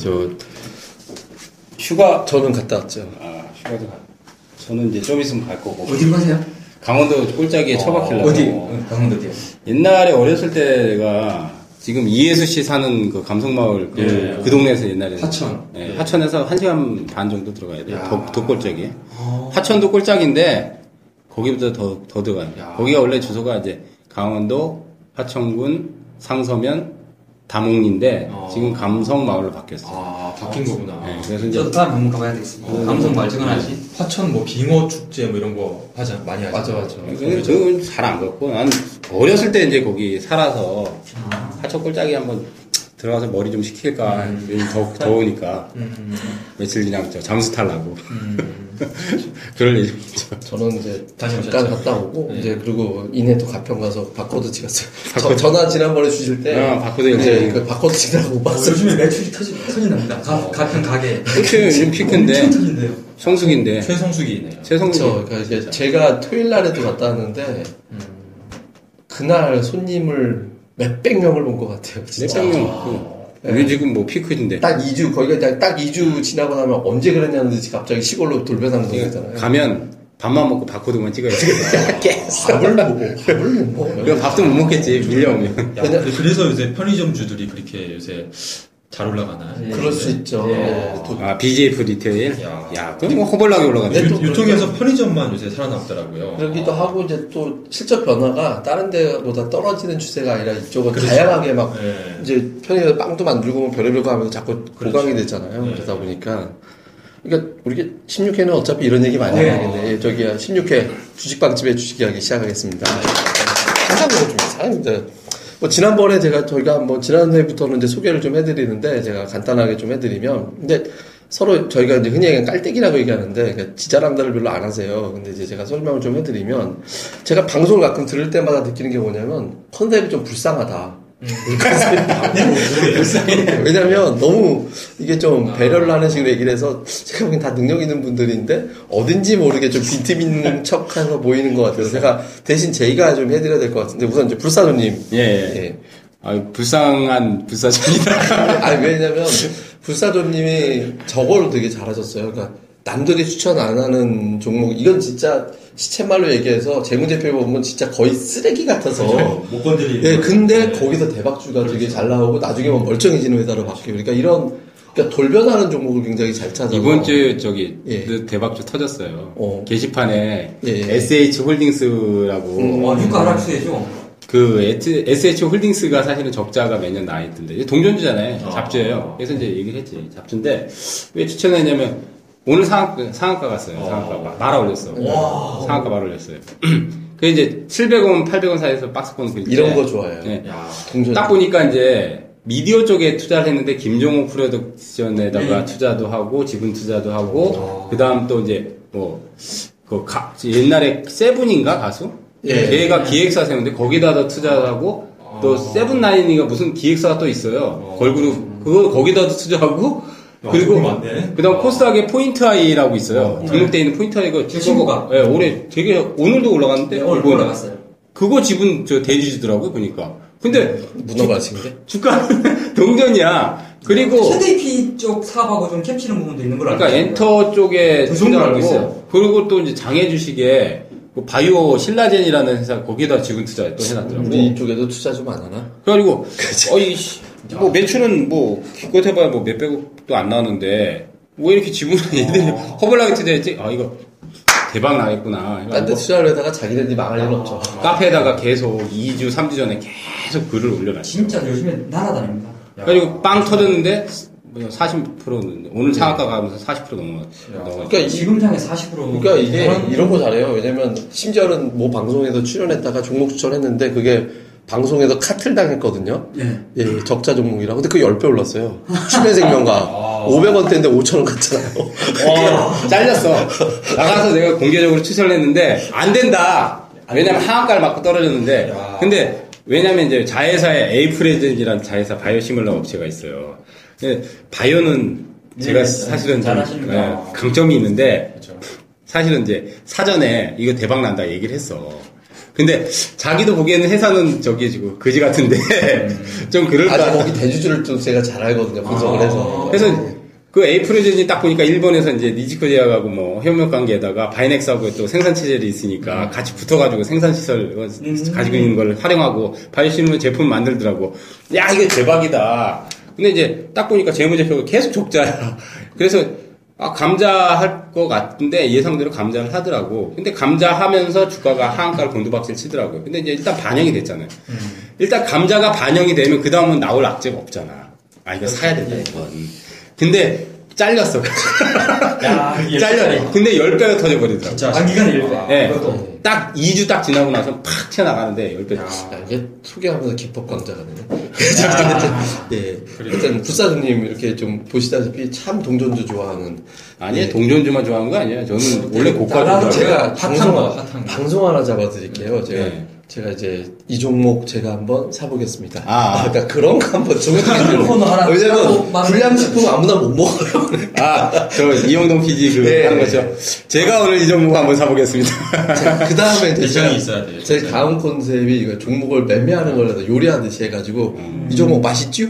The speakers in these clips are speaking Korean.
예, 저 휴가 저는 갔다 왔죠. 아 휴가도 가. 저는 이제 좀 있으면 갈 거고. 어디로 가세요? 강원도 꼴짝이에 처박히려고. 어디? 어, 강원도 어디요? 옛날에 어렸을 때가 지금 이예수 씨 사는 그 감성마을 그, 예. 그 동네에서 옛날에 하천. 예, 하천에서 한 시간 반 정도 들어가야 돼요. 야. 도, 도꼴짝이. 어. 하천도 꼴짝인데 거기보다 더, 더 들어가요. 야. 거기가 원래 주소가 이제 강원도 하천군 상서면 다목리인데 어. 지금 감성마을로 바뀌었어요. 아, 바뀐 거구나. 예, 그래서 이제 저도 다음 한번 가봐야 되겠습니다. 어, 감성 말증언하지. 화천 뭐 빙어 축제 뭐 이런 거 하자 많이 하죠. 맞아, 맞아. 그건 잘안 갔고 난 어렸을 때 이제 거기 살아서 하천 꼴짝이 한번 들어가서 머리 좀 식힐까 요즘 더, 더우니까 음, 며칠 그냥 저 잠수 탈라고 그럴 예정이죠 저는 이제 다녀오셨죠? 잠깐 갔다 오고 네. 이제 그리고 이내 또 가평 가서 바코드 찍었어요. 저, 전화 지난번에 주실 때 아, 바코드 이제. 그 바코드 못 어, 봤어요. 요즘에 매출이 터지, 터진답니다. 가, 가평 가게. 요즘 피크인데. 성숙인데 최성숙이네요. 최성숙 그렇죠. 그러니까 이제 제가 토요일 날에도 갔다 왔는데 그날 손님을 몇백 명을 본 것 같아요. 진짜. 몇백 명 우리 지금 뭐 피크인데 딱 2주 거기가 딱 2주 지나고 나면 언제 그랬냐는 듯이 갑자기 시골로 돌변하는 거잖아요. 가면 밥만 먹고 바코드만 찍어야 돼 밥을 먹어. 밥을 못. 그럼 밥도 못 먹겠지 밀려오면 그래서 요새 편의점 주들이 그렇게 요새 잘 올라가나? 그럴 수 있죠. 예. 네, 또아 BJF 리테일 야. 야 그럼 뭐 허벌나게 올라가네 네, 유, 유통에서 편의점만 요새 살아남더라고요. 그러기도 하고 이제 또 실적 변화가 다른 데보다 떨어지는 추세가 아니라 이쪽은 그렇죠. 다양하게 막 네. 이제 편의점 빵도 만들고 뭐 별의별 거 하면서 자꾸 그렇죠. 보강이 됐잖아요. 네. 그러다 보니까 그러니까 우리 16회는 어차피 이런 얘기 많이 네. 하겠네. 예, 저기 16회 주식방집의 주식 이야기 시작하겠습니다. 항상 그런 좀 사람입니다. 뭐 지난번에 제가 저희가 뭐 지난 회부터는 이제 소개를 좀 해드리는데 제가 간단하게 좀 해드리면 근데 서로 저희가 이제 흔히 얘기하는 깔때기라고 얘기하는데 그러니까 지자랑들을 별로 안 하세요. 근데 이제 제가 설명을 좀 해드리면 제가 방송을 가끔 들을 때마다 느끼는 게 뭐냐면 컨셉이 좀 불쌍하다. 왜냐면 너무 이게 좀 배려를 하는 식으로 얘기를 해서 제가 보기엔 다 능력 있는 분들인데 어딘지 모르게 좀 빈틈 있는 척 해서 보이는 것 같아서 제가 대신 제가 좀 해드려야 될 것 같은데 우선 이제 불사조님 예, 예. 예. 아 불쌍한 불사조입니다 아니 왜냐면 불사조님이 저거를 되게 잘하셨어요. 그러니까 남들이 추천 안 하는 종목 이건 진짜 시체말로 얘기해서 재무제표 보면 진짜 거의 쓰레기 같아서 그렇죠. 못 건드리는. 예, 근데 네. 거기서 대박주가 되게 잘 나오고 나중에 뭐 멀쩡해지는 회사로 바뀌고 그러니까 이런 그러니까 돌변하는 종목을 굉장히 잘 찾아서 이번 주 저기 예. 그 대박주 터졌어요. 어. 게시판에 예, 예. SH 홀딩스라고 음. 와, 유가 하락세죠. 그 SH 홀딩스가 사실은 적자가 매년 나 있던데 동전주잖아요. 아. 잡주예요. 그래서 이제 얘기를 했지. 잡주인데 왜 추천했냐면 오늘 상한가, 상한가 갔어요. 상한가 마- 말아 올렸어. 와. 상한가 말 올렸어요. 그 이제 700원, 800원 사이에서 박스 보는 그 이런 거 좋아해요. 네. 야. 딱 보니까 이제 미디어 쪽에 투자를 했는데 김종학 프로덕션에다가 네. 투자도 하고 지분 투자도 하고 어. 그다음 또 이제 뭐그 옛날에 세븐인가 가수 예. 걔가 기획사 세우는데 거기다도 투자하고 또 세븐나인인가 무슨 기획사가 또 있어요 걸그룹 그거 거기다도 투자하고 야, 그리고 그거 많네. 그다음 코스닥에 포인트 아이라고 있어요 등록돼 있는 포인트 아이가 제 친구가. 예, 올해 되게 오늘도 올라갔는데 네, 오늘 올라갔어요. 그거 지분 저 대주주더라고요 보니까 근데 문어 마신데 주가 동전이야. 그리고 KDP 쪽 사업하고 좀 겹치는 부분도 있는 알고 그러니까. 엔터 쪽에 그 정도 알고 투자하고 있어요. 그리고 또 이제 장애 주식에 그 바이오 신라젠이라는 회사 거기에다 지분 투자 또 해놨더라고. 우리 이쪽에도 투자 좀 안 하나? 그래가지고 어이 씨, 뭐 매출은 뭐 기껏 해봐야 뭐 몇백억도 안 나오는데 왜 이렇게 지분을 얘들이 허벌나게 투자했지? 아 이거 대박 나겠구나. 딴데 해가지고 투자를 하다가 자기네들이 망할 일은 없죠. 카페에다가 계속 2주 3주 전에 계속 글을 올려놨어요. 진짜 요즘에 날아다닙니다. 그래가지고 빵 터졌는데 40%는 오늘 상한가 가면서 40% 넘어. 그러니까 이 지금장에 40% 그러니까 이게 이런 거 잘해요. 왜냐면 심지어는 뭐 방송에서 출연했다가 종목 추천했는데 그게 방송에서 카틀 당했거든요. 예. 예, 적자 종목이라고. 근데 그 10배 올랐어요. 출연생명과 500원대인데 5천원 갔잖아요. 와, 잘렸어. 나가서 내가 공개적으로 추천을 했는데 안 된다. 왜냐면 하한가를 맞고 떨어졌는데. 야. 근데 왜냐면 이제 자회사에 에이프레젠이라는 자회사 바이오시밀러 업체가 있어요. 근데 바이오는 제가 네, 사실은 좀. 예, 강점이 있는데 그렇죠. 사실은 이제 사전에 이거 대박 난다 얘기를 했어. 근데 자기도 보기에는 회사는 저기 지고 그지 같은데 좀 그럴까. 아직 거기 대주주를 좀 제가 잘 알거든요. 분석을 아. 해서. 그래서 그 에이프로젠이 딱 보니까 일본에서 이제 니지코 제약하고 뭐 협력 관계에다가 바이넥스하고 또 생산 체제를 있으니까 같이 붙어가지고 생산 시설 어, 가지고 있는 걸 활용하고 바이오시물 제품 만들더라고. 야 이거 대박이다. 근데 이제 딱 보니까 재무제표가 계속 적자야. 그래서 아 감자 할 것 같은데 예상대로 감자를 하더라고. 근데 감자 하면서 주가가 하한가를 곤두박질 치더라고요. 근데 이제 일단 반영이 됐잖아요. 일단 감자가 반영이 되면 그 다음은 나올 악재가 없잖아. 아 이거 사야 된다 이건. 근데 잘렸어. 야, 잘려. 근데 10배가 터져버리더라고. 진짜 단기간에 일배. 예. 그것도. 딱 2주 딱 지나고 나서 팍 튀어나가는데 10배. 야, 이게 소개하면서 기법 강자가 되네. 아. 예. 일단 불사조님 이렇게 좀 보시다시피 참 동전주 좋아하는. 아니, 예. 동전주만 좋아하는 거 아니에요. 저는 원래 고가 나라도 주 제가 핫한 방송, 거, 핫한 거. 방송 하나 잡아드릴게요. 제가 네. 제가 이제 이 종목 제가 한번 사보겠습니다. 아. 그러니까 그런 거 한번 종목 코너 하나 왜냐면 불량식품 아무나 못 먹어요. 아, 저 이영동 PD 그 네. 하는 거죠. 제가 오늘 이 종목 한번 사보겠습니다. 그 다음에 제가 있어야 돼요. 제 다음 컨셉이 이거 종목을 매매하는 걸 요리하듯이 해가지고 음. 이 종목 맛있죠?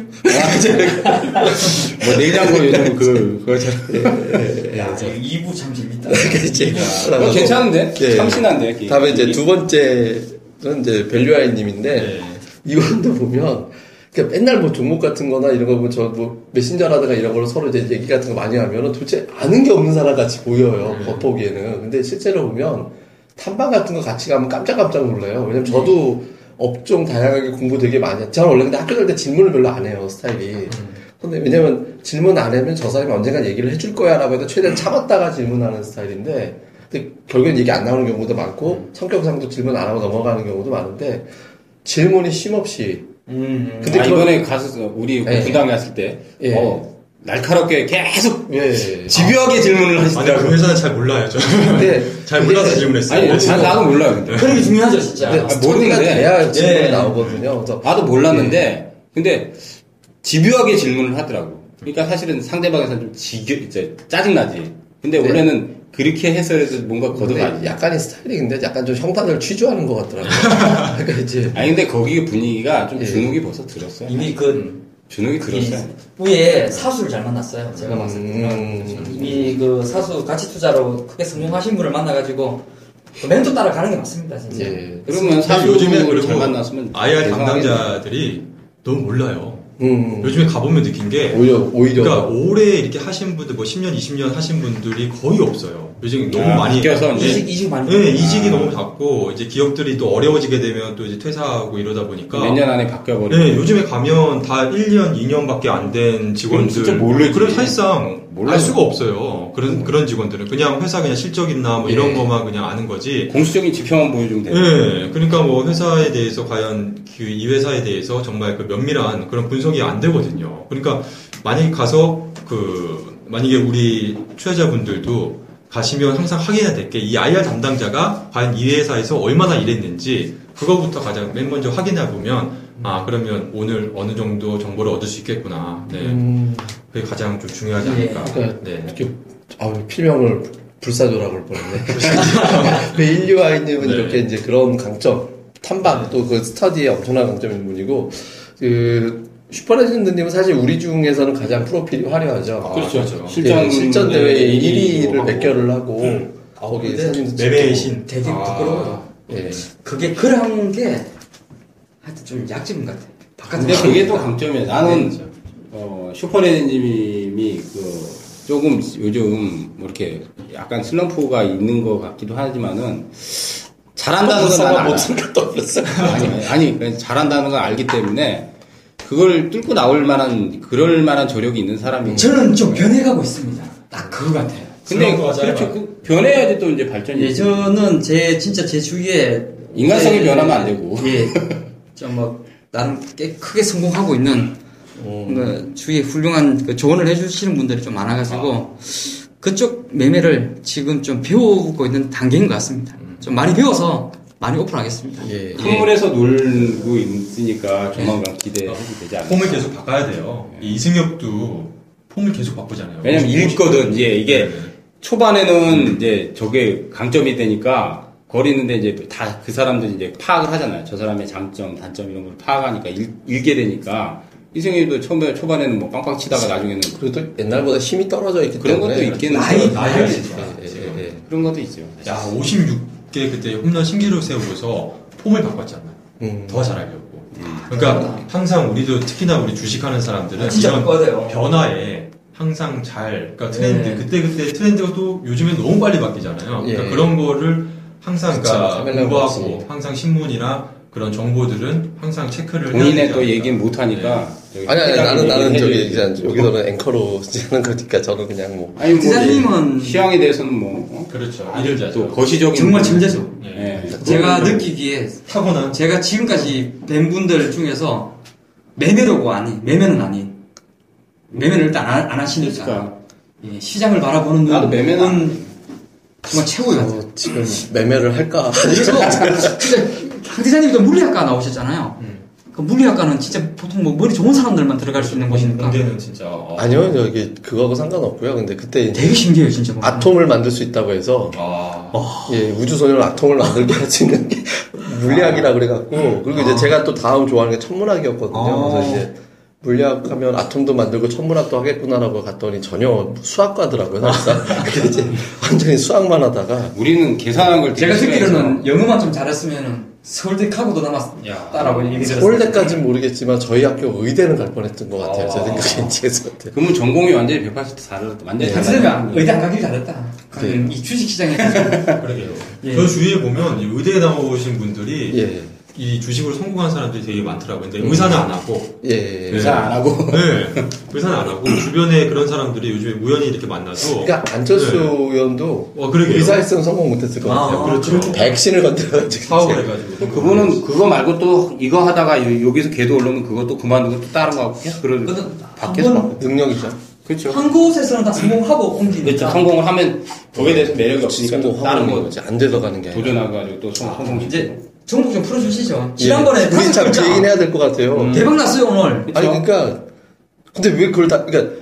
뭐 냉장고 요즘 그, 그거처럼. 야, 2부 참 재밌다. 이제 어, 괜찮은데? 예. 참신한데? 다음에 이제 두 번째 는 이제 밸류아이님인데 네. 이분도 보면 그러니까 맨날 뭐 종목 같은 거나 이런 거 보면 저 뭐 메신저라든가 이런 걸로 서로 이제 얘기 같은 거 많이 하면은 도대체 아는 게 없는 사람 같이 보여요. 겉보기에는. 근데 실제로 보면 탐방 같은 거 같이 가면 깜짝깜짝 놀라요. 왜냐면 저도 업종 다양하게 공부 되게 많이 했 저는 원래 근데 학교 다닐 때 질문을 별로 안 해요, 스타일이. 근데 왜냐면 질문 안 하면 저 사람이 언젠간 얘기를 해줄 거야 라고 해도 최대한 참았다가 질문하는 스타일인데 근데 결국엔 얘기 안 나오는 경우도 많고 성격상도 질문 안 하고 넘어가는 경우도 많은데 질문이 쉼없이 음. 근데 아, 그건- 이번에 가서 우리 예. 분당 갔을 때, 예. 어, 날카롭게 계속 예. 집요하게 질문을 아니, 그 하시더라고요. 회사는 잘 몰라요, 저. 근데 잘 몰라서 질문했어요. 아니, 난, 나도 몰라요, 근데. 그런 게 중요하죠, 진짜. 근데 아, 스토리가 모르는데. 돼야 질문이 예. 나오거든요. 그래서 나도 몰랐는데, 근데, 집요하게 질문을 하더라고. 그러니까 사실은 상대방에서는 좀 지겨, 이제 짜증나지. 근데 네. 원래는 그렇게 해서라도 뭔가 근데 걷어가지. 약간의 스타일이 근데 약간 좀 형단을 취조하는 것 같더라고요. 그러니까 이제 아니, 근데 거기 분위기가 좀 예. 주눅이 벌써 들었어요. 이미 그, 주눅이 이 들었어요. 후에 사수를 잘 만났어요. 제가 봤을 때. 음, 이미 그 사수 가치 투자로 크게 성공하신 분을 만나가지고 그 멘토 따라가는 게 맞습니다, 진짜. 예. 그러면 사실 요즘에 그리고 잘 만났으면. IR. 담당자들이 너무 몰라요. 음, 요즘에 가보면 느낀 게 오히려 오히려 그러니까 오래 이렇게 하신 분들 뭐 10년, 20년 하신 분들이 거의 없어요. 요즘 너무 아, 많이 바뀌어서 이제 이직, 이직 많이. 네, 이직이 아. 너무 작고 이제 기업들이 또 어려워지게 되면 또 이제 퇴사하고 이러다 보니까 몇 년 안에 바뀌어 버리고. 네, 요즘에 가면 다 1년, 2년밖에 안 된 직원들. 진짜 모르지. 그래 사실상 몰라요. 알 수가 없어요. 그런 그런 직원들은 그냥 회사 그냥 실적 있나 뭐 이런 예. 거만 그냥 아는 거지. 공식적인 지표만 보여주면 돼요. 예, 그러니까 뭐 회사에 대해서 과연 그 이 회사에 대해서 정말 그 면밀한 그런 분석이 안 되거든요. 그러니까 만약에 가서 그 만약에 우리 투자자분들도 가시면 항상 확인해야 될 게 이 IR 담당자가 과연 이 회사에서 얼마나 일했는지 그거부터 가장 맨 먼저 확인해 보면 아 그러면 오늘 어느 정도 정보를 얻을 수 있겠구나. 네, 음, 그게 가장 좀 중요하지 예. 않을까. 그러니까 네. 이렇게 아 필명을 불사조라고 할 뻔했네. 그 인류아이님은 네. 이렇게 이제 그런 강점, 탐방 또그 스터디에 엄청난 강점인 분이고 그 슈퍼레전드 님은 사실 우리 중에서는 가장 프로필이 화려하죠. 아, 그렇죠. 그렇죠. 실전, 예, 실전 대회 네, 1위를 하고. 몇 개를 하고 음. 거기 근데 사진도 매매의. 신. 되게 아. 부끄러워요. 예. 그게 그런 게 하여튼 좀 약점 같아. 바깥에 근데 그게 또 강점이에요. 나는 그렇죠. 어, 슈퍼레전드님이 그 조금 요즘 뭐 이렇게 약간 슬럼프가 있는 것 같기도 하지만은 잘한다는 건 나는 알아. 못생겼 떠올렸어. 아니, 아니, 잘한다는 걸 알기 때문에 그걸 뚫고 나올 만한 그럴 만한 저력이 있는 사람이. 저는 좀 변해가고 있습니다. 딱 그거 같아요. 근데. 그렇죠. 그 변해야지 또 이제 발전이. 예전은 제 진짜 제 주위에 인간성이 예, 변하면 안 되고. 예, 좀뭐 나름 꽤 크게 성공하고 있는 그 주위에 훌륭한 그 조언을 해주시는 분들이 좀 많아가지고 그쪽 매매를 지금 좀 배우고 있는 단계인 것 같습니다. 좀 많이 배워서 많이 오픈하겠습니다. 예. 한물에서 놀고 있으니까 조만간 기대해도 되지 않을까. 폼을 계속 바꿔야 돼요. 이 이승엽도 폼을 계속 바꾸잖아요. 왜냐면 읽거든. 이제 이게 네. 초반에는 이제 저게 강점이 되니까 거리는데 이제 다 그 사람들이 이제 파악을 하잖아요. 저 사람의 장점, 단점 이런 걸 파악하니까 읽, 읽게 되니까 이승엽도 처음에 초반에는 뭐 빵빵 치다가 나중에는 그래도 옛날보다 힘이 떨어져 있기 그런 때문에 것도 있겠는데 나이 나이가 진짜. 예, 예, 예. 그런 것도 있죠. 야 56 개 그때 홈런 신기록 세우고서 폼을 바꿨잖아요. 음. 더 잘하려고. 그러니까 항상 우리도 특히나 우리 주식하는 사람들은 아, 진짜 이런 바꿔야 돼요. 변화에 항상 잘 그러니까 트렌드 네. 그때 그때 트렌드가 또 요즘엔 너무 빨리 바뀌잖아요. 그러니까 예. 그런 거를 항상 그러니까 공부하고. 항상 신문이나 그런 정보들은 항상 체크를 본인의 또. 얘기는 못 하니까 아니 아니 나는 나는 저기. 이제 여기서는 앵커로 하는 거니까 저는 그냥 뭐 아니 뭐 기자님은 시황에 대해서는 뭐 어? 그렇죠. 일을 잘또 하죠. 거시적인 정말 천재죠. 예. 제가 느끼기에 타고난 제가 지금까지 뵌 분들 중에서 매매로고 아니 매매는 아니 매매를 일단 안, 안 하시니까 그러니까 예, 시장을 바라보는 나도 눈은 매매는 정말 최고의 것 같아요. 어, 지금 매매를 할까 그래서 강 대장님도 물리학과 나오셨잖아요. 그 물리학과는 진짜 보통 뭐 머리 좋은 사람들만 들어갈 수 있는 곳이니까 공대는 진짜 어. 아니요 저기 그거하고 상관없고요 근데 그때 되게 신기해요 진짜. 보면. 아톰을 만들 수 있다고 해서 아, 예, 우주소녀는 아톰을 만들게 할 수 있는 게 물리학이라 그래갖고 그리고 이제 제가 또 다음 좋아하는 게 천문학이었거든요. 아. 그래서 이제 물리학 하면 아톰도 만들고 천문학도 하겠구나라고 갔더니 전혀 수학과더라고요. 사실상 완전히 수학만 하다가 우리는 계산한 걸 제가 듣기로는 영어만 좀 잘했으면은 서울대 가고도 남았다라고 얘기 들었어요. 서울대까지는 모르겠지만 저희 학교 의대는 갈 뻔했던 것 같아요. 제 아. 생각에 이제 그러면 전공이 완전히 180도 다르다. 완전히 강 달라요. 대장님 의대 안 가길 잘했다. 네. 이 주식시장에 그러게요. 예. 저 주위에 보면 이 의대에 나오신 분들이 예, 이 주식으로 성공한 사람들이 되게 많더라고요. 근데 의사는 안 하고, 예, 예. 의사 안 하고 네, 의사는 안 하고 주변에 그런 사람들이 요즘에 우연히 이렇게 만나도, 그러니까 안철수 의원도 어 그러게요. 의사했으면 성공 못했을 것 같아요. 아, 그렇죠. 백신을 건드려가지고 사업을. 해가지고. 그분은 그거 말고 또 이거 하다가 여- 여기서 궤도 올라오면 그것도 그만두고 또 다른 거 하고 계속 그런 그거는 밖에서 한 번- 막 능력이죠. 그렇죠. 한 곳에서는 다 성공하고 옮기니까. 그렇죠. 성공을 하면 거기에 대해서 매력이 없으니까 또 다른 거 거지 안 돼서 가는 게 아니라. 도전해가지고 또 성- 성공시키고. 이제 정보 좀 풀어주시죠. 지난번에 예, 우리 다섯 참그 글자 얘기는 해야 될 것 같아요. 대박 났어요 오늘. 아니 그러니까 근데 왜 그걸 다 그러니까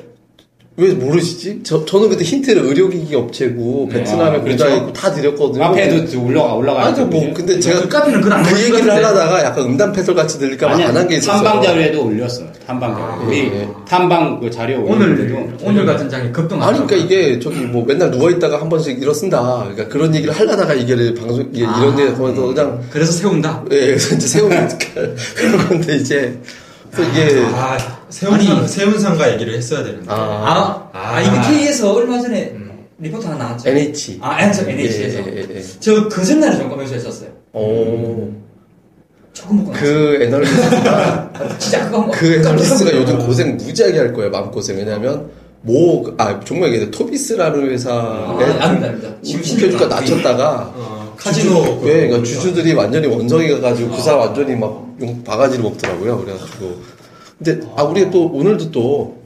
왜 모르시지? 저 저는 그때 힌트를 의료기기 업체고 베트남에 아, 공장 그렇죠. 다 드렸거든요. 앞에도 올라가 올라가. 아니 뭐 근데 제가 끝까지는 그걸 안그 얘기를. 하려다가 약간 음담 패설 같이 들릴까 봐 안 한 게 있었어요. 탐방 자료에도 올렸어. 탐방 자료. 우리 예. 탐방 그 자료 오늘 올렸는데도 오늘 같은 장에 급등. 아니 그러니까 이게 저기 뭐 맨날 누워 있다가 한 번씩 일어 쓴다. 그러니까 그런 얘기를 하려다가 이게 방송 이게 아. 이런 데 보면서 그냥 그래서 세운다. 예, 그래서 이제 세우니까 그런 건데 이제 또 이게 아, 세운상, 세운상가 얘기를 했어야 되는데. 아, 아, 아, 아. 이거 K에서 얼마 전에 리포트 하나 나왔죠. NH 아, 엔저 NH에서. 예, 예, 예, 예. 저 그 전날에 좀 검역소 했었어요. 오. 조금 먹고. 그 애널리스트가 진짜 그거 그 애널리스트가 요즘. 고생 무지하게 할 거예요 마음고생 왜냐면 모, 아, 종목 얘기해 토비스라는 회사에 아, 아닙니다, 아닙니다. 지금 지금 주가 낮췄다가 어, 카지노. 주주, 예, 그러니까 주주들이 완전히 원성이 가가지고 그 사람 완전히 막 욕, 바가지를 먹더라고요. 그래가지고. 근데, 아, 우리 또, 오늘도 또,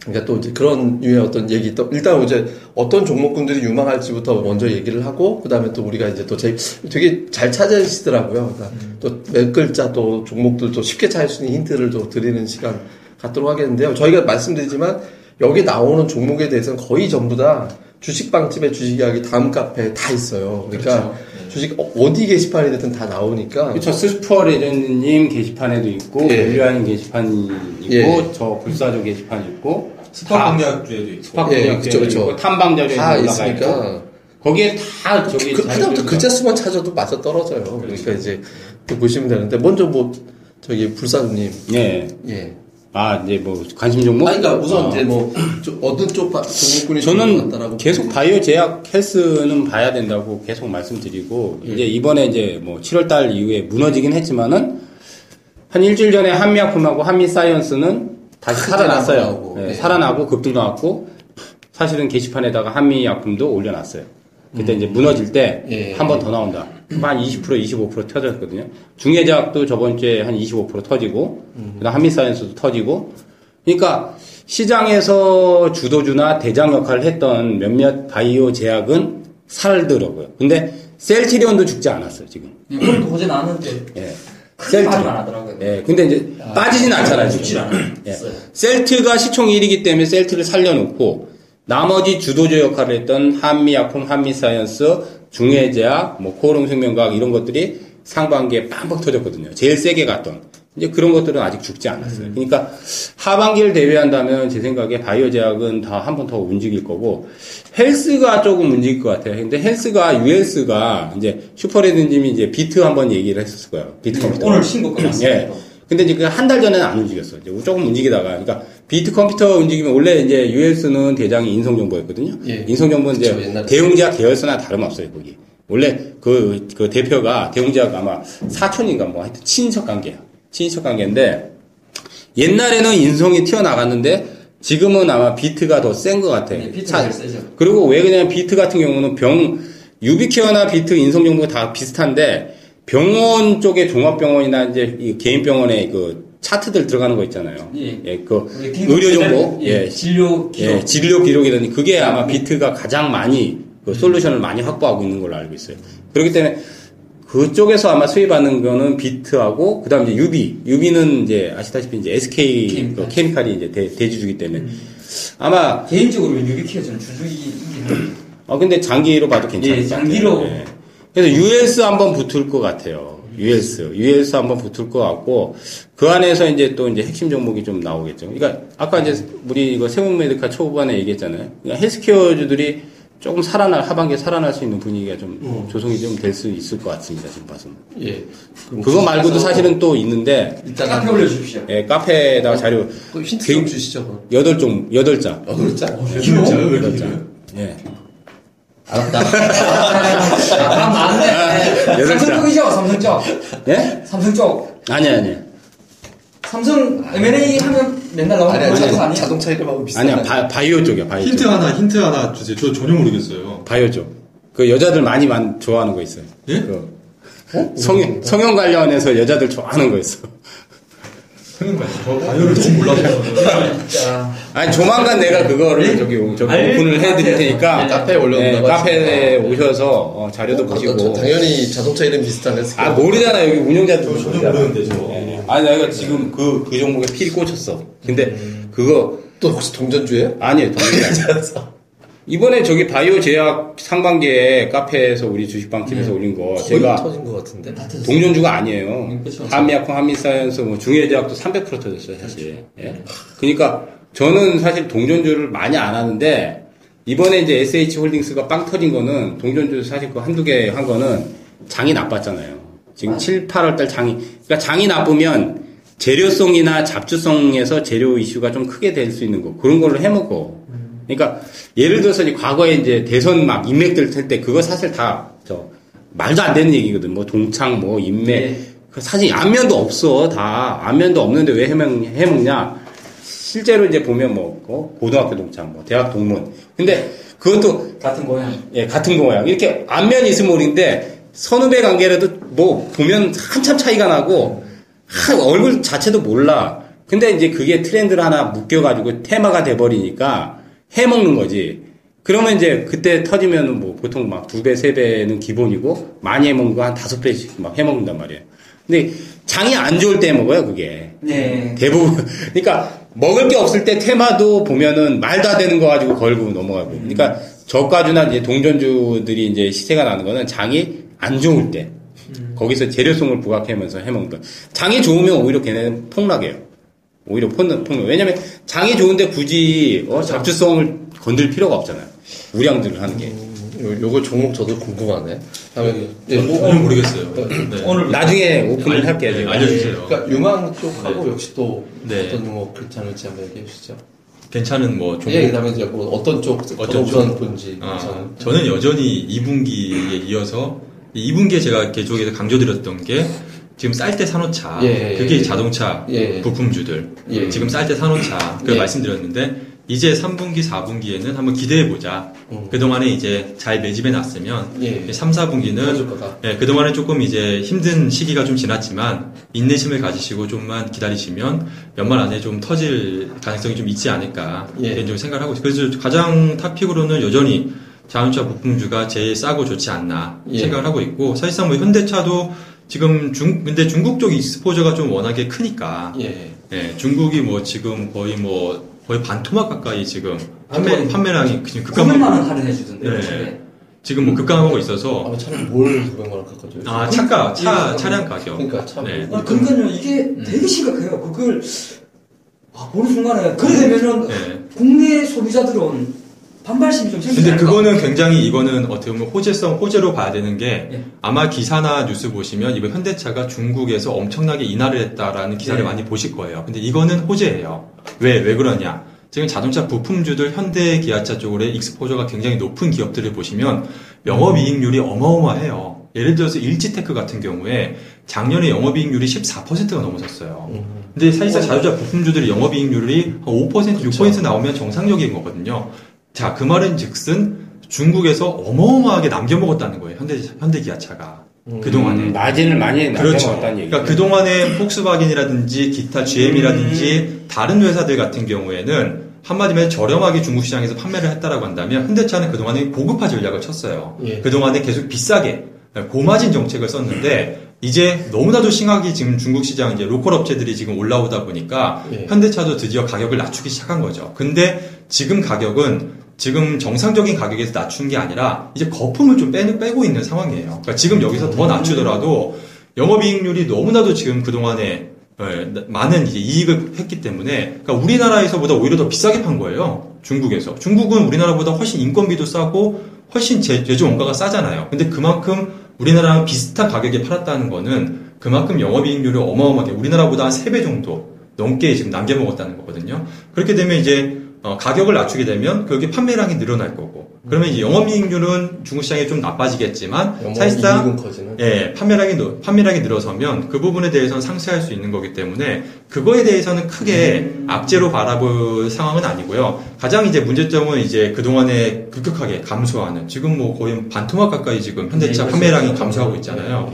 그러니까 또 이제 그런 유의 어떤 얘기, 또, 일단 이제 어떤 종목군들이 유망할지부터 먼저 얘기를 하고, 그 다음에 또 우리가 이제 또 제, 되게 잘 찾으시더라고요. 그러니까 또몇 글자 또 종목들도 쉽게 찾을 수 있는 힌트를 또 드리는 시간 갖도록 하겠는데요. 저희가 말씀드리지만, 여기 나오는 종목에 대해서는 거의 전부 다 주식빵집의 주식 이야기 다음 카페에 다 있어요. 그러니까 주식 어- 어디 게시판이 됐든 다 나오니까 그렇죠. 슈퍼 레전드님 게시판에도 있고, 예. 릴리아님 게시판이 있고, 예. 저 불사조 게시판이 있고, 스파 공략주에도 있고. 스파크 예, 공략 그쵸, 그쵸. 있고, 탐방 자료에 다 올라가 있으니까 있고, 거기에 다 저기 그, 하다부터 글자 수만 찾아도 맞아 떨어져요. 그러니까 이제 또 보시면 되는데 먼저 뭐 저기 불사조님 예. 예. 아, 이제 뭐 관심 종목? 아니, 그러니까 우선 아. 이제 뭐좀 어떤 쪽 바- 종목군이 저는 계속 바이오 제약 헬스는 봐야 된다고 계속 말씀드리고 예. 이제 이번에 이제 뭐 7월 달 이후에 무너지긴 했지만은 한 일주일 전에 한미약품하고 한미사이언스는 다시 살아났어요. 예, 네. 살아나고 급등 나왔고 사실은 게시판에다가 한미약품도 올려놨어요. 그때 이제 무너질 때 예. 한번더 나온다. 한 20% 25% 터졌거든요. 중해제약도 저번 주에 한 25% 터지고 그다음 한미사이언스도 터지고 그러니까 시장에서 주도주나 대장 역할을 했던 몇몇 바이오 제약은 살더라고요. 근데 셀트리온도 죽지 않았어요, 지금. 예, 오늘도 어제 나왔는데 예. 크게 말이 안 하더라고요. 예. 근데 이제 빠지진 않잖아요, 죽질 지금. 않아요. 예. 셀트가 시총 1위기 때문에 셀트를 살려놓고 나머지 주도주 역할을 했던 한미약품, 한미사이언스, 중외제약, 뭐 코오롱 생명과학 이런 것들이 상반기에 빵빵 터졌거든요. 제일 세게 갔던. 이제 그런 것들은 아직 죽지 않았어요. 그러니까 하반기를 대비한다면 제 생각에 바이오 제약은 다 한 번 더 움직일 거고 헬스가 조금 움직일 것 같아요. 근데 헬스가 U헬스가 이제 슈퍼레전드님이 이제 비트 한번 얘기를 했었을 거예요. 비트 컴퓨터. 오늘 신고가 났어요. 예. 근데 이제 그 한 달 전에는 안 움직였어. 이제 조금 움직이다가, 그러니까 비트 컴퓨터 움직이면 원래 이제 U헬스는 대장이 인성 정보였거든요. 예. 인성 정보는 이제 그쵸, 옛날에. 대웅제약 계열사나 다름없어요, 거기. 원래 그, 그 대표가 대웅제약 아마 사촌인가 뭐 하여튼 친인척 관계야. 친인척 관계인데 옛날에는 인성이 튀어나갔는데 지금은 아마 비트가 더 센 것 같아. 네, 비트가 세죠. 그리고 왜 그냥 비트 같은 경우는 병, 유비케어나 비트 인성 정보가 다 비슷한데 병원 쪽에 종합병원이나 이제 이 개인 병원에 그 차트들 들어가는 거 있잖아요. 예. 그 우리 긴급 의료 정보, 예, 예, 진료 기록. 예, 진료 기록이라든지 그게 아마 비트가 가장 많이 그 솔루션을 많이 확보하고 있는 걸로 알고 있어요. 그렇기 때문에 그쪽에서 아마 수입하는 거는 비트하고 그다음 이제 유비, 유비는 이제 아시다시피 이제 SK 케미칼. 그 케미칼이 이제 대, 대주주기 때문에 아마 개인적으로 유비키가 저는 주주이긴 어 근데 장기로 봐도 괜찮을 예. 장기로. 예. 그래서 US 한번 붙을 것 같아요. US, US 한번 붙을 것 같고 그 안에서 이제 또 이제 핵심 종목이 좀 나오겠죠. 그러니까 아까 이제 우리 이거 세운메디카 초반에 얘기했잖아요. 그러니까 헬스케어주들이 조금 살아날 하반기에 살아날 수 있는 분위기가 좀 음. 조성이 좀 될 수 있을 것 같습니다. 지금 봐서는. 예. 그거 말고도 사실은 또 있는데 이따가 카페 올려주십시오. 예, 카페에다가 자료 그 힌트 그- 좀 주시죠. 여덟 종 여덟 자 어, 글자. 여덟 자. 예. 알았다. 아, 맞네. 여덟 자. 삼성 쪽이죠, 삼성 쪽. 예? 삼성 쪽. 아니 아니. 삼성 M&A 하면 맨날 나오는 아니야, 거 자동, 아니에요? 자동차 이름하고 비슷해. 아니야 바, 바이오 쪽이야 바이오 힌트 쪽. 하나, 힌트 하나 주세요. 저 전혀 모르겠어요. 바이오 쪽. 그 여자들 많이 만 좋아하는 거 있어요. 예? 그 성형 성형 관련해서 여자들 좋아하는 거 있어. 저 바이오를 좀 몰라서. 진짜. 아니 조만간 내가 그거를 저기 저기 알- 오픈을 해드릴. 테니까 네, 카페에 올려놓는다고 네, 카페에. 오셔서 어, 자료도 보시고. 당연히 자동차 이름 비슷한 헬스. 아 모르잖아 여기 운영자들 저 전혀 모르는데, 저. 네. 아니 내가 지금 그그 종목에 필이 꽂혔어. 근데 그거 또 혹시 동전주예요? 아니에요. 아니에요. 이번에 저기 바이오 제약 상반기에 카페에서 우리 주식방 팀에서 올린 거 거의 제가 터진 것 같은데. 다 터졌어요. 동전주가 아니에요. 음. 한미약품, 한미사이언스, 뭐 중외제약도 300% 터졌어요, 사실. 예. 그러니까 저는 사실 동전주를 많이 안 하는데 이번에 이제 SH홀딩스가 빵 터진 거는 동전주 사실 그 한두 개 한 거는 장이 나빴잖아요. 지금 7, 8월 달 장이 그러니까 장이 나쁘면 재료성이나 잡주성에서 재료 이슈가 좀 크게 될 수 있는 거 그런 걸로 해먹어. 그러니까 예를 들어서 이제 과거에 이제 대선 막 인맥들 탈때 그거 사실 다 저 말도 안 되는 얘기거든. 뭐 동창 뭐 인맥 예. 그 사실 안면도 없어 다 안면도 없는데 왜 해먹, 해먹냐 실제로 이제 보면 뭐 어? 고등학교 동창 뭐 대학 동문 근데 그것도 같은 모양. 예 같은 모양 이렇게 안면이 있으면 모르는데 선후배 관계라도 뭐 보면 한참 차이가 나고 하, 얼굴 자체도 몰라 근데 이제 그게 트렌드를 하나 묶여가지고 테마가 돼버리니까 해 먹는 거지 그러면 이제 그때 터지면 뭐 보통 막 두 배, 세 배는 기본이고 많이 해 먹는 거 한 다섯 배씩 막 해 먹는단 말이에요. 근데 장이 안 좋을 때 먹어요, 그게. 네. 대부분. 그러니까 먹을 게 없을 때 테마도 보면은 말도 안 되는 거 가지고 걸고 넘어가고. 그러니까 저가주나 이제 동전주들이 이제 시세가 나는 거는 장이 안 좋을 때. 거기서 재료성을 부각하면서 해먹는 거. 장이 좋으면 오히려 걔네는 폭락해요. 오히려 폭락. 폭락. 왜냐면 장이 좋은데 굳이 어, 잡주성을 건들 필요가 없잖아요. 우량들을 하는 게. 요, 요거 종목 저도 궁금하네. 다음에 예, 뭐, 전혀 모르겠어요. 네. 오늘 나중에 오픈을 알- 할게요. 네. 알려주세요. 그러니까 유망 쪽하고 네. 역시 또 네. 어떤 종목 괜찮을지 한번 얘기해 주시죠. 괜찮은 뭐 종목. 예, 그다음에 이제 뭐 어떤 쪽 어떤 어떤 쪽? 본지 아, 저는 여전히 2분기에 이어서 2분기에 제가 계속해서 강조드렸던 게 지금 쌀 때 사놓자. 예, 그게 예. 자동차 예. 부품주들. 예. 지금 쌀 때 사놓자. 그걸 예. 말씀드렸는데 이제 3분기, 4분기에는 한번 기대해 보자. 음. 그동안에 이제 잘 매집해 놨으면 예. 3, 4분기는 터질 거다. 예, 그동안에 조금 이제 힘든 시기가 좀 지났지만 인내심을 가지시고 좀만 기다리시면 연말 안에 좀 터질 가능성이 좀 있지 않을까 예. 개인적으로 생각을 하고 있어요. 그래서 가장 탑픽으로는 여전히 자동차 부품주가 제일 싸고 좋지 않나 예. 생각을 하고 있고 사실상 뭐 현대차도 지금 중 근데 중국 쪽 익스포저가 좀 워낙에 크니까 예. 예, 중국이 뭐 지금 거의 뭐 거의 반토막 가까이 지금 판매. 판매량이 그냥 900만 원 할인해 네. 주던데요. 네. 지금 뭐 급감하고 있어서 아, 차를 뭘 900만 원 깎아줘요? 아 차가 차 예. 차량 가격 그러니까 참. 네. 아, 그러니까요 이게 되게 심각해요. 그걸 아, 보는 순간에 그래 되면은 네. 국내 소비자들은 반발심이 좀 생기지 근데? 그거는 굉장히 이거는 어떻게 보면 호재성 호재로 봐야 되는 게 예. 아마 기사나 뉴스 보시면 이번 현대차가 중국에서 엄청나게 인하를 했다라는 기사를 네. 많이 보실 거예요. 근데 이거는 호재예요. 왜 왜 그러냐? 지금 자동차 부품주들 현대 기아차 쪽으로의 익스포저가 굉장히 높은 기업들을 보시면 영업이익률이 어마어마해요. 예를 들어서 일지테크 같은 경우에 작년에 영업이익률이 14%가 넘어섰어요. 음. 근데 사실상 자동차 부품주들의 영업이익률이 한 5%, 6% 나오면 정상적인 거거든요. 자, 그 말은 즉슨 중국에서 어마어마하게 남겨먹었다는 거예요. 현대, 현대 기아차가. 그동안에. 음, 마진을 많이 그렇죠. 남겨먹었다는 얘기. 그러니까 그동안에 폭스바겐이라든지 기타 GM이라든지 다른 회사들 같은 경우에는 한마디면 저렴하게 중국 시장에서 판매를 했다라고 한다면 현대차는 그동안에 고급화 전략을 쳤어요. 예. 그동안에 계속 비싸게 고마진 정책을 썼는데 이제 너무나도 심하게 지금 중국 시장 이제 로컬 업체들이 지금 올라오다 보니까 예. 현대차도 드디어 가격을 낮추기 시작한 거죠. 근데 지금 가격은 지금 정상적인 가격에서 낮춘 게 아니라 이제 거품을 좀 빼, 빼고 있는 상황이에요. 그러니까 지금 여기서 더 낮추더라도 영업이익률이 너무나도 지금 그동안에 예, 많은 이익을 했기 때문에 그러니까 우리나라에서보다 오히려 더 비싸게 판 거예요. 중국에서. 중국은 우리나라보다 훨씬 인건비도 싸고 훨씬 제, 제조 원가가 싸잖아요. 근데 그만큼 우리나라랑 비슷한 가격에 팔았다는 거는 그만큼 영업이익률이 어마어마하게 우리나라보다 한 3배 정도 넘게 지금 남겨먹었다는 거거든요. 그렇게 되면 이제 어, 가격을 낮추게 되면 그게 판매량이 늘어날 거고 그러면 이제 영업이익률은 중국 시장에 좀 나빠지겠지만 사실상. 예, 판매량이, 늘- 판매량이 늘어서면 그 부분에 대해서는 상쇄할 수 있는 거기 때문에 그거에 대해서는 크게 악재로 바라볼 상황은 아니고요. 가장 이제 문제점은 이제 그동안에 급격하게 감소하는 지금 뭐 거의 반토막 가까이 지금 현대차 네, 판매량이 그렇죠. 감소하고 있잖아요.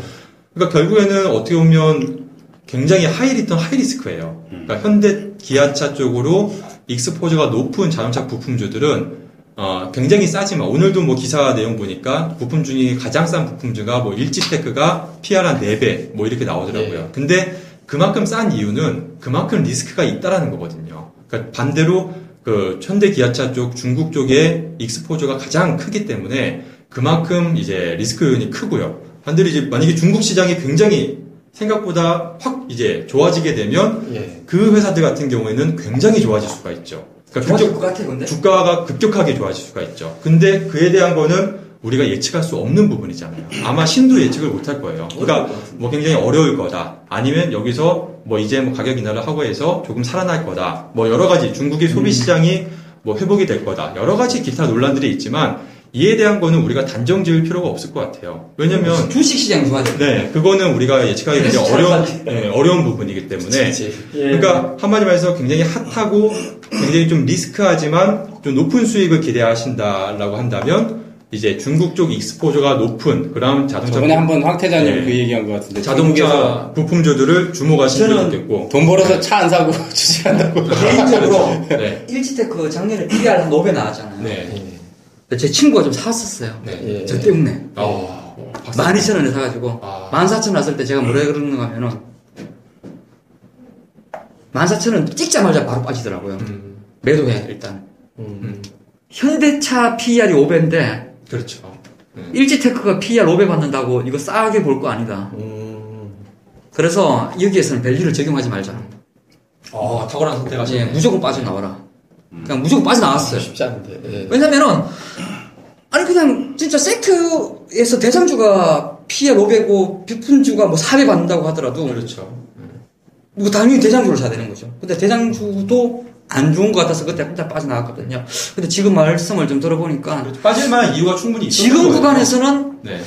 그러니까 결국에는 어떻게 보면 굉장히 high return high risk예요. 그러니까 현대 기아차 쪽으로 exposure가 높은 자동차 부품주들은 어, 굉장히 싸지만 오늘도 뭐 기사 내용 보니까 부품 중에 가장 싼 부품주가 뭐 일지테크가 PER 한 4배 뭐 이렇게 나오더라고요. 근데 그만큼 싼 이유는 그만큼 리스크가 있다라는 거거든요. 그러니까 반대로 그 현대 기아차 쪽 중국 쪽에 익스포저가 가장 크기 때문에 그만큼 이제 리스크 요인이 크고요. 반대로 이제 만약에 중국 시장이 굉장히 생각보다 확 이제 좋아지게 되면 예. 그 회사들 같은 경우에는 굉장히 좋아질 수가 있죠. 그러니까 급격- 것 같아. 주가가 급격하게 좋아질 수가 있죠. 근데 그에 대한 거는 우리가 예측할 수 없는 부분이잖아요. 아마 신도 예측을 못할 거예요. 그러니까 뭐 굉장히 어려울 거다. 아니면 여기서 뭐 이제 뭐 가격 인하를 하고 해서 조금 살아날 거다. 뭐 여러 가지 중국의 소비 시장이 뭐 회복이 될 거다. 여러 가지 기타 논란들이 있지만 이에 대한 거는 우리가 단정 지을 필요가 없을 것 같아요. 왜냐면 주식 시장이 좋아져. 네, 그거는 우리가 예측하기 굉장히 어려운, 잘 네, 어려운 부분이기 때문에 그치. 그러니까 한마디 말해서 굉장히 핫하고 굉장히 좀 리스크하지만 좀 높은 수익을 기대하신다라고 한다면 이제 중국 쪽 익스포저가 높은 그런 자동차 저번에 한번 황 태자님 네. 그 얘기한 것 같은데 자동차 부품주들을 주목하시면 저는 좋겠고 돈 벌어서 차 안 사고 주식한다고 개인적으로 네. 일지테크 작년에 PER 한 5배 나왔잖아요. 네. 예. 제 친구가 좀 샀었어요. 네. 예. 저 때문에. 어, 박사. 12,000원에 사가지고 아. 14,000원 났을 때 제가 뭐라 그러는가 하면은 14,000원 찍자마자 바로 빠지더라고요. 음. 매도해 일단. 음. 현대차 PER이 5배인데 그렇죠. 일지테크가 PER 5배 받는다고 이거 싸게 볼 거 아니다. 음. 그래서 여기에서는 밸류를 적용하지 말자. 아, 탁월한 선택하시네. 예, 무조건 빠져나와라. 그냥 무조건 빠져나왔어요. 쉽지 않은데. 예. 왜냐면은 아니 그냥 진짜 세트에서 대장주가 PER 500고 비품주가 뭐 4배 받는다고 하더라도 그렇죠. 뭐 당연히 대장주를 사야 되는 거죠. 근데 대장주도 안 좋은 것 같아서 그때 혼자 빠져나왔거든요. 근데 지금 말씀을 좀 들어보니까 그렇죠. 빠질 만한 이유가 충분히 있었던 지금 거예요. 구간에서는 네.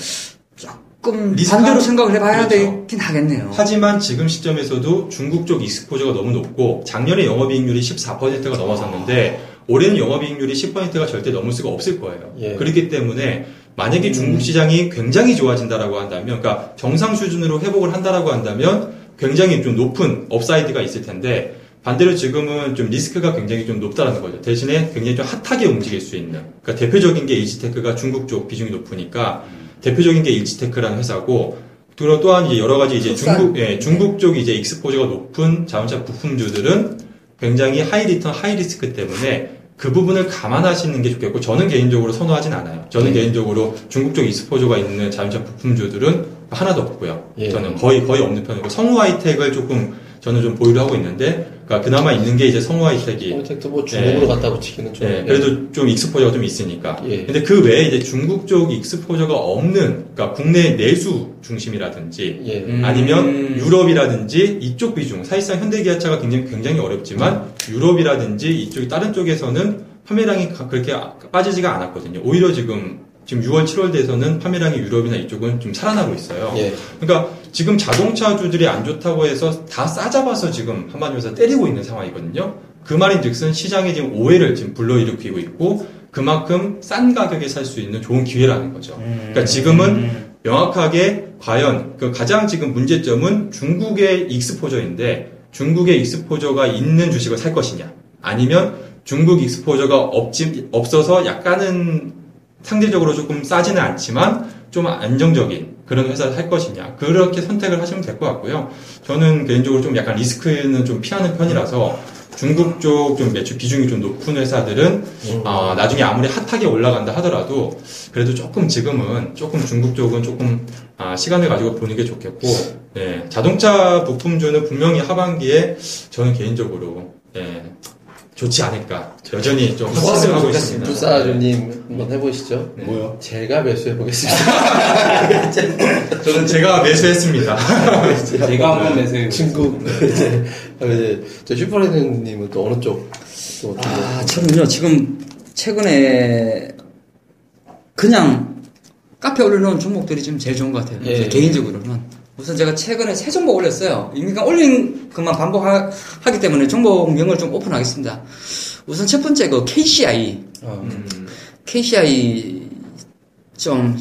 조금 리스크하- 반대로 생각을 해봐야 그렇죠. 되긴 하겠네요. 하지만 지금 시점에서도 중국 쪽 exposure가 너무 높고 작년에 영업이익률이 14%가 넘어섰는데 올해는 영업이익률이 10%가 절대 넘을 수가 없을 거예요. 예. 그렇기 때문에 만약에 음. 중국 시장이 굉장히 좋아진다라고 한다면, 그러니까 정상 수준으로 회복을 한다라고 한다면 굉장히 좀 높은 upside가 있을 텐데 반대로 지금은 좀 리스크가 굉장히 좀 높다라는 거죠. 대신에 굉장히 좀 hot하게 움직일 수 있는. 그러니까 대표적인 게 일지테크가 중국 쪽 비중이 높으니까 대표적인 게 일지테크라는 회사고 또 또한 이제 여러 가지 이제 속산. 중국 예, 중국 쪽 이제 exposure가 높은 자동차 부품주들은 굉장히 high return high risk 때문에 그 부분을 감안하시는 게 좋겠고 저는 개인적으로 선호하진 않아요. 저는 네. 개인적으로 중국 쪽 exposure가 있는 자동차 부품주들은 하나도 없고요. 예. 저는 거의 거의 없는 편이고 성우 하이텍을 조금 저는 좀 보유를 하고 있는데 그러니까 그나마 있는 게 이제 성우 하이텍이 하이텍도 뭐 중국으로 예. 갔다 붙이기는 좀. 예, 그래도 좀 exposure가 좀 있으니까. 예. 근데 그 외에 이제 중국 쪽 exposure가 없는, 그러니까 국내 내수 중심이라든지, 예. 음. 아니면 유럽이라든지 이쪽 비중, 사실상 현대기아차가 굉장히, 굉장히 어렵지만 유럽이라든지 이쪽 다른 쪽에서는 판매량이 가- 그렇게 아- 빠지지가 않았거든요. 오히려 지금 지금 6월, 7월 돼서는 판매량이 유럽이나 이쪽은 좀 살아나고 있어요. 예. 그러니까 지금 자동차주들이 안 좋다고 해서 다 싸잡아서 지금 한마디로 때리고 있는 상황이거든요. 그 말인즉슨 시장에 지금 오해를 지금 불러일으키고 있고 그만큼 싼 가격에 살 수 있는 좋은 기회라는 거죠. 그러니까 지금은 명확하게 과연 그 가장 지금 문제점은 중국의 익스포저인데 중국의 익스포저가 있는 주식을 살 것이냐 아니면 중국 익스포저가 없지 없어서 약간은 상대적으로 조금 싸지는 않지만 좀 안정적인 그런 회사를 할 것이냐 그렇게 선택을 하시면 될 것 같고요. 저는 개인적으로 좀 약간 리스크는 좀 피하는 편이라서 중국 쪽 좀 매출 비중이 좀 높은 회사들은 아, 나중에 아무리 핫하게 올라간다 하더라도 그래도 조금 지금은 조금 중국 쪽은 조금 아, 시간을 가지고 보는 게 좋겠고 네, 자동차 부품주는 분명히 하반기에 저는 개인적으로 예, 좋지 않을까 여전히 좀 확신을 하고 있습니다. 부사주님 한번 해보시죠. 네. 뭐요? 제가 매수해 보겠습니다. 저는 제가 매수했습니다. 제가 한번 매수해 중국 이제 이제 저 슈퍼레드님은 또 어느 쪽? 또? 아, 저는요, 지금 최근에 그냥 카페 올려놓은 종목들이 지금 제일 좋은 것 같아요. 예. 제 개인적으로는. 우선 제가 최근에 새 종목 올렸어요. 그러니까 올린 것만 반복하기 때문에 종목명을 좀 오픈하겠습니다. 우선 첫 번째 그 KCI. 아, 음, KCI 좀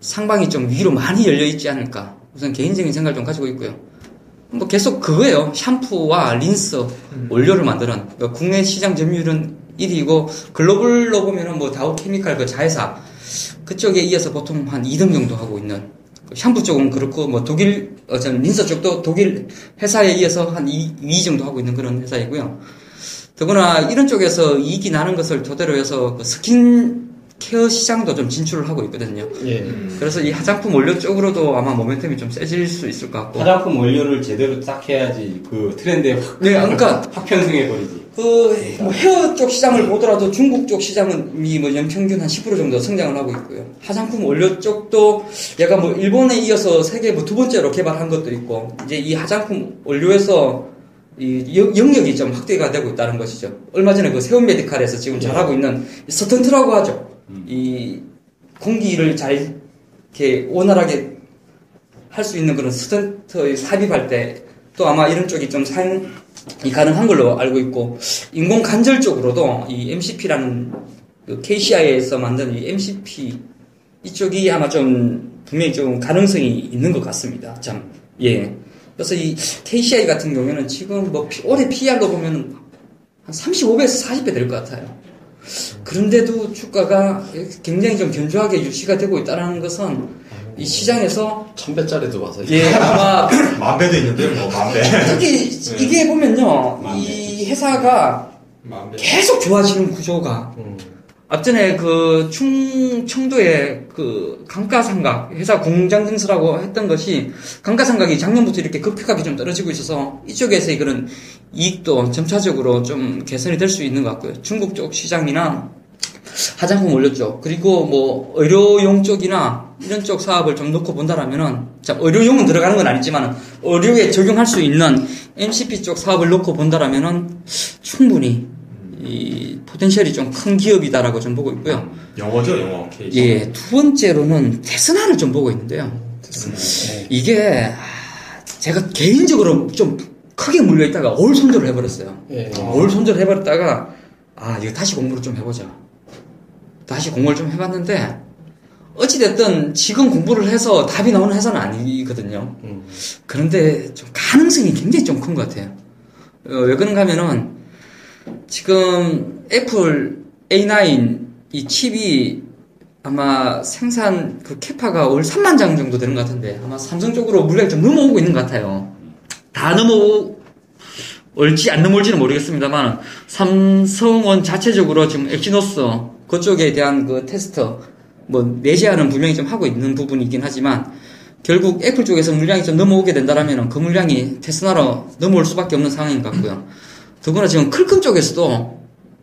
상방이 좀 위로 많이 열려 있지 않을까. 우선 개인적인 생각을 좀 가지고 있고요. 뭐 계속 그거예요. 샴푸와 린스, 원료를 만드는 그러니까 국내 시장 점유율은 1위고 글로벌로 보면은 뭐 다우 케미칼 그 자회사 그쪽에 이어서 보통 한 2등 정도 하고 있는 그 샴푸 쪽은 그렇고 뭐 독일 어 저는 린스 쪽도 독일 회사에 이어서 한 2, 2위 정도 하고 있는 그런 회사이고요. 더구나 이런 쪽에서 이익이 나는 것을 토대로 해서 그 스킨 케어 시장도 좀 진출을 하고 있거든요. 예. 그래서 이 화장품 원료 쪽으로도 아마 모멘텀이 좀 세질 수 있을 것 같고. 화장품 원료를 제대로 딱 해야지 그 트렌드에 확, 네, 그러니까 확 편승해 버리지. 그, 뭐 헤어 쪽 시장을 보더라도 중국 쪽 시장은 이뭐 연평균 한 10% 정도 성장을 하고 있고요. 화장품 원료 쪽도 얘가 뭐 일본에 이어서 세계 뭐 두 번째로 개발한 것도 있고, 이제 이 화장품 원료에서 이 영- 영역이 좀 확대가 되고 있다는 것이죠. 얼마 전에 그 세운 메디칼에서 지금 잘하고 있는 이 서턴트라고 하죠. 이 공기를 잘 이렇게 원활하게 할 수 있는 그런 스턴트 삽입할 때 또 아마 이런 쪽이 좀 사용 이 가능한 걸로 알고 있고 인공 관절 쪽으로도 이 MCP라는 그 KCI에서 만든 이 MCP 이쪽이 아마 좀 분명히 좀 가능성이 있는 것 같습니다. 참 예. 그래서 이 KCI 같은 경우에는 지금 뭐 피- 올해 PR로 보면 한 35배에서 40배 될 것 같아요. 그런데도 주가가 굉장히 좀 견조하게 유지가 되고 있다는 것은 이 시장에서 천 배짜리도 와서 예 아마 만 배도 있는데 뭐만 배. 특히 이게 보면요 이 회사가 만 배. 계속 좋아지는 구조가 음. 앞전에 그 충, 청도에 그 강가상각 회사 공장 증설하고 했던 것이 강가상각이 작년부터 이렇게 급격하게 좀 떨어지고 있어서 이쪽에서의 그런 이익도 점차적으로 좀 개선이 될 수 있는 것 같고요. 중국 쪽 시장이나 화장품 쪽 그리고 뭐 의료용 쪽이나 이런 쪽 사업을 좀 놓고 본다라면은 자 의료용은 들어가는 건 아니지만 의료에 적용할 수 있는 MCP 쪽 사업을 놓고 본다라면은 충분히 이 포텐셜이 좀 큰 기업이다라고 좀 보고 있고요. 영어죠, 영어. K. 예, 두 번째로는 테스나를 좀 보고 있는데요. 이게 아, 제가 개인적으로 좀 크게 물려 있다가 올 손절을 해버렸어요. 예. 올 손절을 해버렸다가 아 이거 다시 공부를 좀 해보자. 다시 공부를 좀 해봤는데 어찌됐든 지금 공부를 해서 답이 나오는 회사는 아니거든요. 음. 그런데 좀 가능성이 굉장히 좀 큰 것 같아요. 어, 왜 그런가 하면은 지금 애플 A9 이 칩이 아마 생산 그 capa가 월 3만 장 정도 되는 것 같은데 아마 삼성 쪽으로 물량이 좀 넘어오고 있는 것 같아요. 다 넘어오고 올지 안 넘을지는 모르겠습니다만 삼성은 자체적으로 지금 엑시노스 그쪽에 대한 그 테스트 뭐 내재화는 분명히 좀 하고 있는 부분이긴 하지만 결국 애플 쪽에서 물량이 좀 넘어오게 된다라면 그 물량이 테스나로 넘어올 수밖에 없는 상황인 것 같고요. 더구나 지금 퀄컴 쪽에서도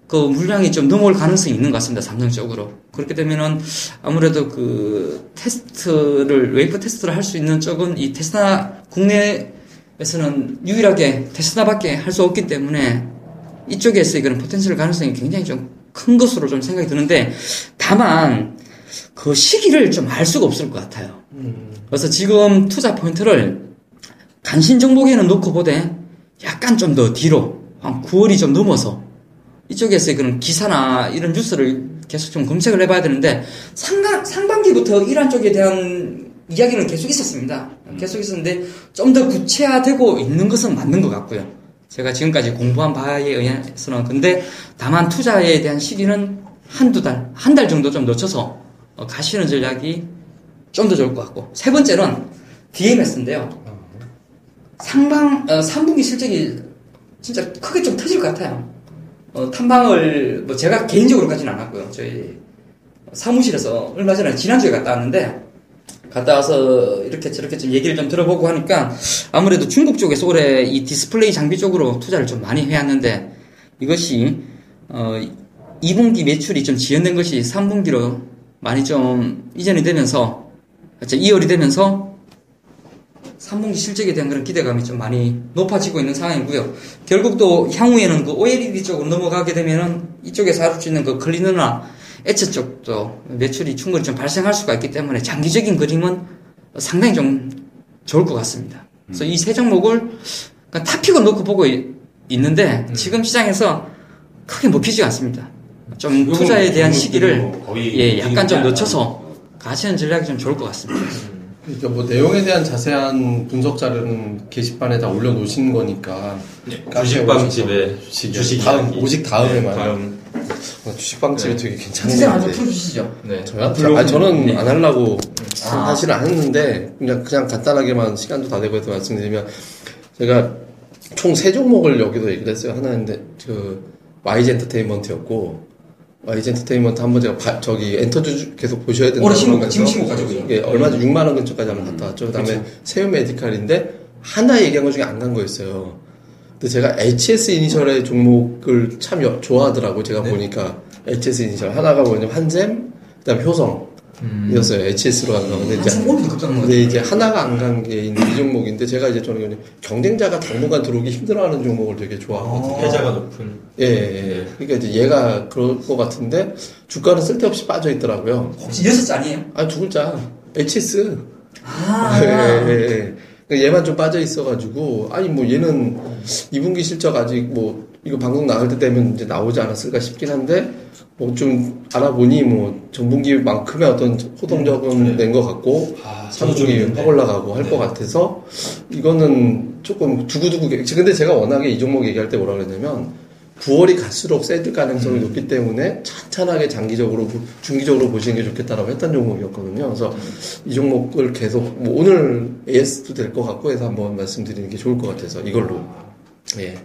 그 물량이 좀 넘어올 가능성이 있는 것 같습니다. 삼성 쪽으로. 그렇게 되면은 아무래도 그 테스트를, 웨이퍼 테스트를 할 수 있는 쪽은 이 테스나 국내에서는 유일하게 테스나밖에 할 수 없기 때문에 이쪽에서의 그런 potential 가능성이 굉장히 좀 큰 것으로 좀 생각이 드는데 다만 그 시기를 좀 알 수가 없을 것 같아요. 그래서 지금 투자 포인트를 간신 종목에는 놓고 보되 약간 좀 더 뒤로 한 9월이 좀 넘어서 이쪽에서의 그런 기사나 이런 뉴스를 계속 좀 검색을 해봐야 되는데 상가, 상반기부터 이란 쪽에 대한 이야기는 계속 있었습니다. 계속 있었는데 좀 더 구체화되고 있는 것은 맞는 것 같고요. 제가 지금까지 공부한 바에 의해서는 근데 다만 투자에 대한 시기는 한두 달, 한 달 정도 좀 늦춰서 어, 가시는 전략이 좀 더 좋을 것 같고 세 번째는 DMS인데요. 상방 어, 3분기 실적이 진짜 크게 좀 터질 것 같아요. 어, 탐방을 뭐 제가 개인적으로 가진 않았고요. 저희 사무실에서 얼마 전에 지난주에 갔다 왔는데 갔다 와서 이렇게 저렇게 좀 얘기를 좀 들어보고 하니까 아무래도 중국 쪽에서 올해 이 디스플레이 장비 쪽으로 투자를 좀 많이 해왔는데 이것이 어 2분기 매출이 좀 지연된 것이 3분기로 많이 좀 이전이 되면서 2월이 되면서 3분기 실적에 대한 그런 기대감이 좀 많이 높아지고 있는 상황이고요. 결국 또 향후에는 그 OLED 쪽으로 넘어가게 되면은 이쪽에서 할수 있는 그 클리너나 에처 쪽도 매출이 충분히 좀 발생할 수가 있기 때문에 장기적인 그림은 상당히 좀 좋을 것 같습니다. 그래서 이 세 종목을 타픽을 놓고 보고 있, 는데 지금 시장에서 크게 먹히지 않습니다. 좀 투자에 대한 시기를 예, 약간 좀 늦춰서 가시는 전략이 좀 좋을 것 같습니다. 그러니까 뭐 내용에 대한 자세한 분석 자료는 게시판에 다 올려놓으신 거니까 주식방집에 주식 다음. 오직 다음에만 네, 다음. 어, 주식방집이 네. 되게 선생님 한번 괜찮은데 풀어주시죠. 네. 저요? 블로그- 아니, 저는 네. 안 하려고 아. 사실은 안 했는데 그냥 그냥 간단하게만 시간도 다 되고 해서 말씀드리면 제가 총 세 종목을 여기도 얘기를 했어요. 하나인데 그 YG 엔터테인먼트였고 YG 엔터테인먼트 한번 제가 바- 저기 엔터주 계속 보셔야 된다고 그러면서 지금 신고 가지고 있어요. 이게 얼마 전 6만 원 근처까지 한번 갔다 왔죠. 그다음에 세우 메디칼인데 하나 얘기한 것 중에 안 간 거였어요. 근데 제가 HS 이니셜의 종목을 참 여- 좋아하더라고 제가 보니까 HS 이니셜 하나가 뭐냐면 한잼 그다음 효성 이었어요. HS로 간 거. 근데 이제 근데 이제 하나가 안 간 게 있는 이 종목인데 제가 이제 저는 경쟁자가 당분간 들어오기 힘들어하는 종목을 되게 좋아하거든요. 해자가 높은. 예, 예, 예. 그러니까 이제 얘가 그럴 것 같은데 주가는 쓸데없이 빠져 있더라고요. 혹시 여섯 잔이에요? 아 두 글자 HS. 아, 예, 예, 예. 그러니까 얘만 좀 빠져 있어가지고 아니 뭐 얘는 2분기 실적 아직 뭐 이거 방송 나갈 때 되면 이제 나오지 않았을까 싶긴 한데 뭐 좀 알아보니 뭐 전분기만큼의 어떤 호동적은 낸것 같고 아, 저도 좀 3분기 있는데. 확 올라가고 할것 네. 같아서 이거는 조금 두고두고 근데 제가 워낙에 이 종목 얘기할 때 뭐라 그랬냐면 9월이 갈수록 세질 가능성이 높기 때문에 찬찬하게 장기적으로 보- 중기적으로 보시는 게 좋겠다라고 했던 종목이었거든요. 그래서 이 종목을 계속 뭐 오늘 AS도 될 것 같고 해서 한번 말씀드리는 게 좋을 것 같아서 이걸로 예.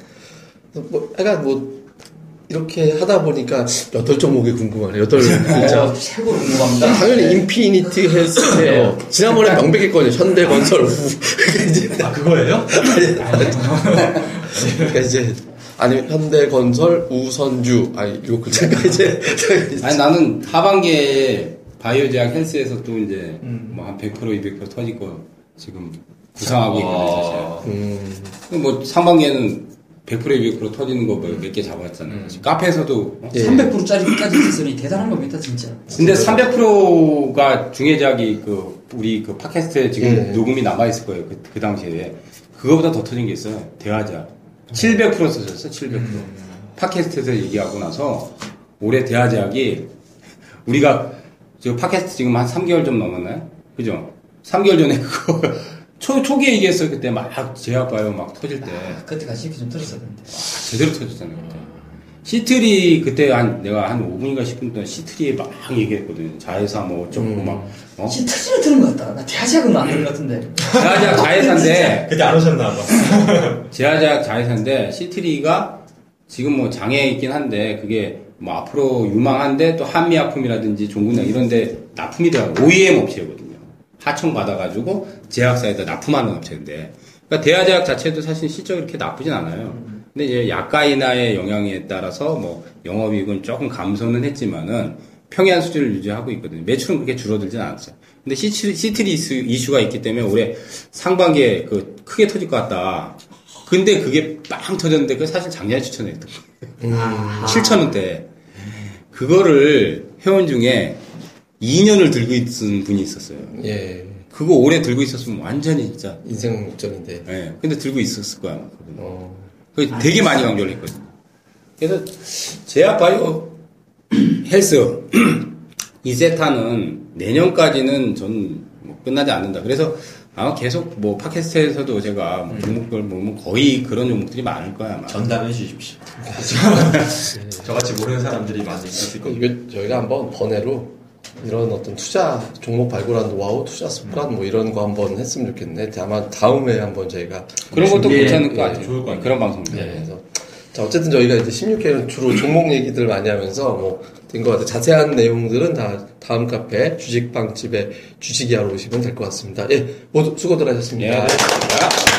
그래서 뭐 약간 뭐 이렇게 하다 보니까 여덟 종목이 궁금하네. 여덟 글자. 어, 최고로 궁금합니다. 당연히 인피니티 헬스케어. 지난번에 명백했거든요. 현대건설 후. 이제 아, 그거예요? 그러니까 이제 아니 현대건설 우선주 아니 이거 글자가 이제 아니 나는 하반기에 바이오 제약 헬스에서 또 이제 음. 뭐한 100% 200% 터질 거 지금 구상하고 있거든요 사실. 음, 뭐 상반기에는 100% 200% 터지는 거 몇 개 잡았잖아요. 지금 카페에서도 어? 예. 300%짜리까지 있으니 대단한 겁니다, 진짜. 근데 300%가 중해작이 그 우리 그 팟캐스트에 지금 예. 녹음이 남아 있을 거예요. 그, 그 당시에 그거보다 더 터진 게 있어요. 대화작 700% 써졌어. 700%. 팟캐스트에서 얘기하고 나서 올해 대화작이 우리가 저 팟캐스트 지금 한 3개월 좀 넘었나요? 그죠? 3개월 전에 그거 초 초기에 얘기했어요. 그때 막 제약 바이오 막 터질 때 그때까지 이렇게 좀 들었어야 되는데. 제대로 터졌잖아요. 그때. 시트리 그때 한 내가 한 5분인가 10분 동안 시트리에 막 얘기했거든요. 자회사 뭐 어쩌고 음. 막 어? 시트지를 들은 것 같다. 나 대하작은 안 들은 것 같은데. 제하작 자회사인데 그때 안 오셨나 봐. 제하작 자회사인데 시트리가 지금 뭐 장애에 있긴 한데 그게 뭐 앞으로 유망한데 또 한미약품이라든지 종군당 이런데 납품이 돼요. OEM 업체거든요. 하청 받아가지고 제약사에다 납품하는 업체인데 그러니까 대하제약 자체도 사실 실적이 그렇게 나쁘진 않아요. 근데 이제 약가 인하의 영향에 따라서 뭐 영업이익은 조금 감소는 했지만은 평이한 수준을 유지하고 있거든요. 매출은 그렇게 줄어들진 않았어요. 근데 시트리, 시트리 이슈, 이슈가 있기 때문에 올해 상반기에 그 크게 터질 것 같다. 근데 그게 빵 터졌는데 그 사실 작년에 추천했던 거예요. 7천원대. 그거를 회원 중에 2년을 들고 있은 분이 있었어요. 예. 그거 오래 들고 있었으면 완전히 진짜. 인생 목전인데. 예. 근데 들고 있었을 거야. 어. 그 되게 많이 강조를 했거든요. 그래서 제약바이오 헬스 이세타는 내년까지는 전 뭐 끝나지 않는다. 그래서 아마 계속 뭐 팟캐스트에서도 제가 뭐 종목들 보면 거의 그런 종목들이 많을 거야 아마. 전담해 주십시오. 저같이 모르는 사람들이 많이 있을 겁니다. 이거 저희가 한번 번외로 이런 어떤 투자 종목 발굴한 노하우, 투자 습관 뭐 이런 거 한번 했으면 좋겠네. 아마 다음에 한번 저희가 그런 것도 예, 괜찮을 것 예, 같아요. 좋을 것 같아요. 그런 방송. 네, 그래서 자 어쨌든 저희가 이제 16회는 주로 종목 얘기들 많이 하면서 뭐 된 것 같아요. 자세한 내용들은 다 다음 카페 주식방집에 주식이하러 오시면 될 것 같습니다. 예, 모두 수고들 하셨습니다. 예. 자.